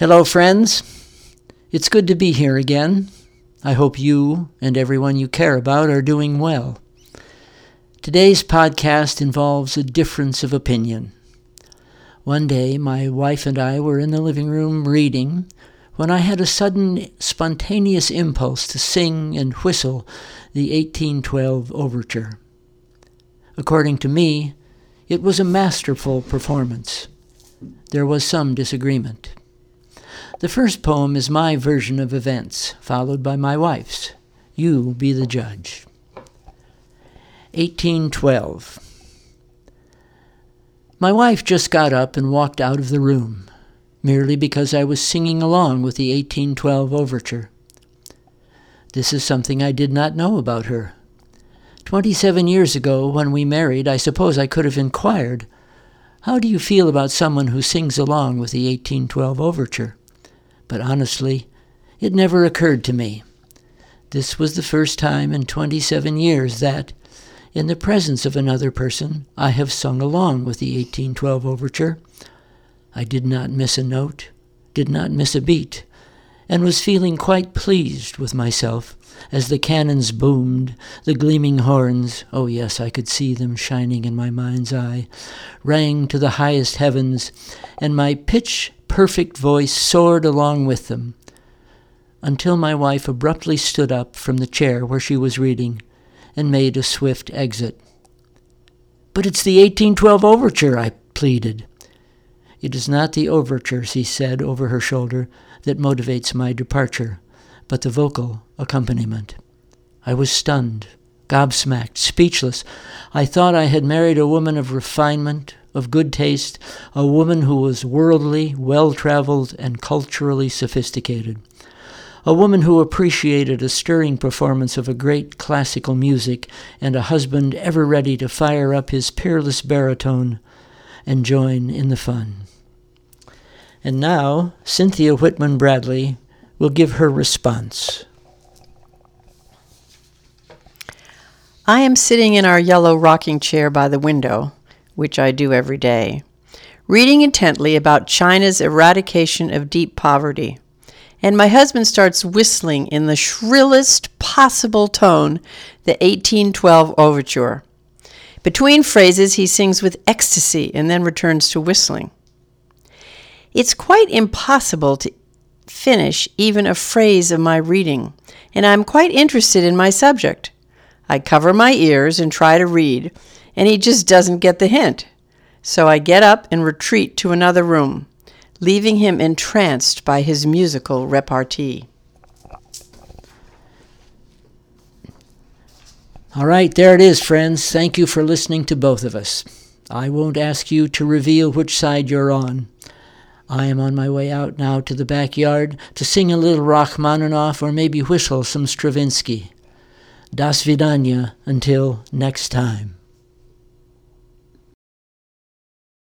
Hello, friends. It's good to be here again. I hope you and everyone you care about are doing well. Today's podcast involves a difference of opinion. One day, my wife and I were in the living room reading when I had a sudden spontaneous impulse to sing and whistle the 1812 Overture. According to me, it was a masterful performance. There was some disagreement. The first poem is my version of events, followed by my wife's. You be the judge. 1812. My wife just got up and walked out of the room merely because I was singing along with the 1812 overture. This is something I did not know about her. Twenty seven years ago, when we married, I suppose I could have inquired, How do you feel about someone who sings along with the 1812 overture? But honestly, it never occurred to me. This was the first time in 27 years that, in the presence of another person, I have sung along with the 1812 overture I did not miss a note, did not miss a beat, and was feeling quite pleased with myself as the cannons boomed, the gleaming horns, oh yes, I could see them shining in my mind's eye, rang to the highest heavens, and my pitch perfect voice soared along with them, until my wife abruptly stood up from the chair where she was reading and made a swift exit. But it's the 1812 overture, I pleaded. It is not the overture, she said over her shoulder, that motivates my departure, but the vocal accompaniment. I was stunned, gobsmacked, speechless. I thought I had married a woman of refinement, of good taste, a woman who was worldly, well traveled, and culturally sophisticated. A woman who appreciated a stirring performance of a great classical music, and a husband ever ready to fire up his peerless baritone and join in the fun. And now, Cynthia Whitman Bradley will give her response. I am sitting in our yellow rocking chair by the window, which I do every day, reading intently about China's eradication of deep poverty. And my husband starts whistling in the shrillest possible tone the 1812 overture. Between phrases, he sings with ecstasy and then returns to whistling. It's quite impossible to finish even a phrase of my reading, and I'm quite interested in my subject. I cover my ears and try to read, and he just doesn't get the hint. So I get up and retreat to another room, leaving him entranced by his musical repartee. All right, there it is, friends. Thank you for listening to both of us. I won't ask you to reveal which side you're on. I am on my way out now to the backyard to sing a little Rachmaninoff or maybe whistle some Stravinsky. Das Vidanya until next time.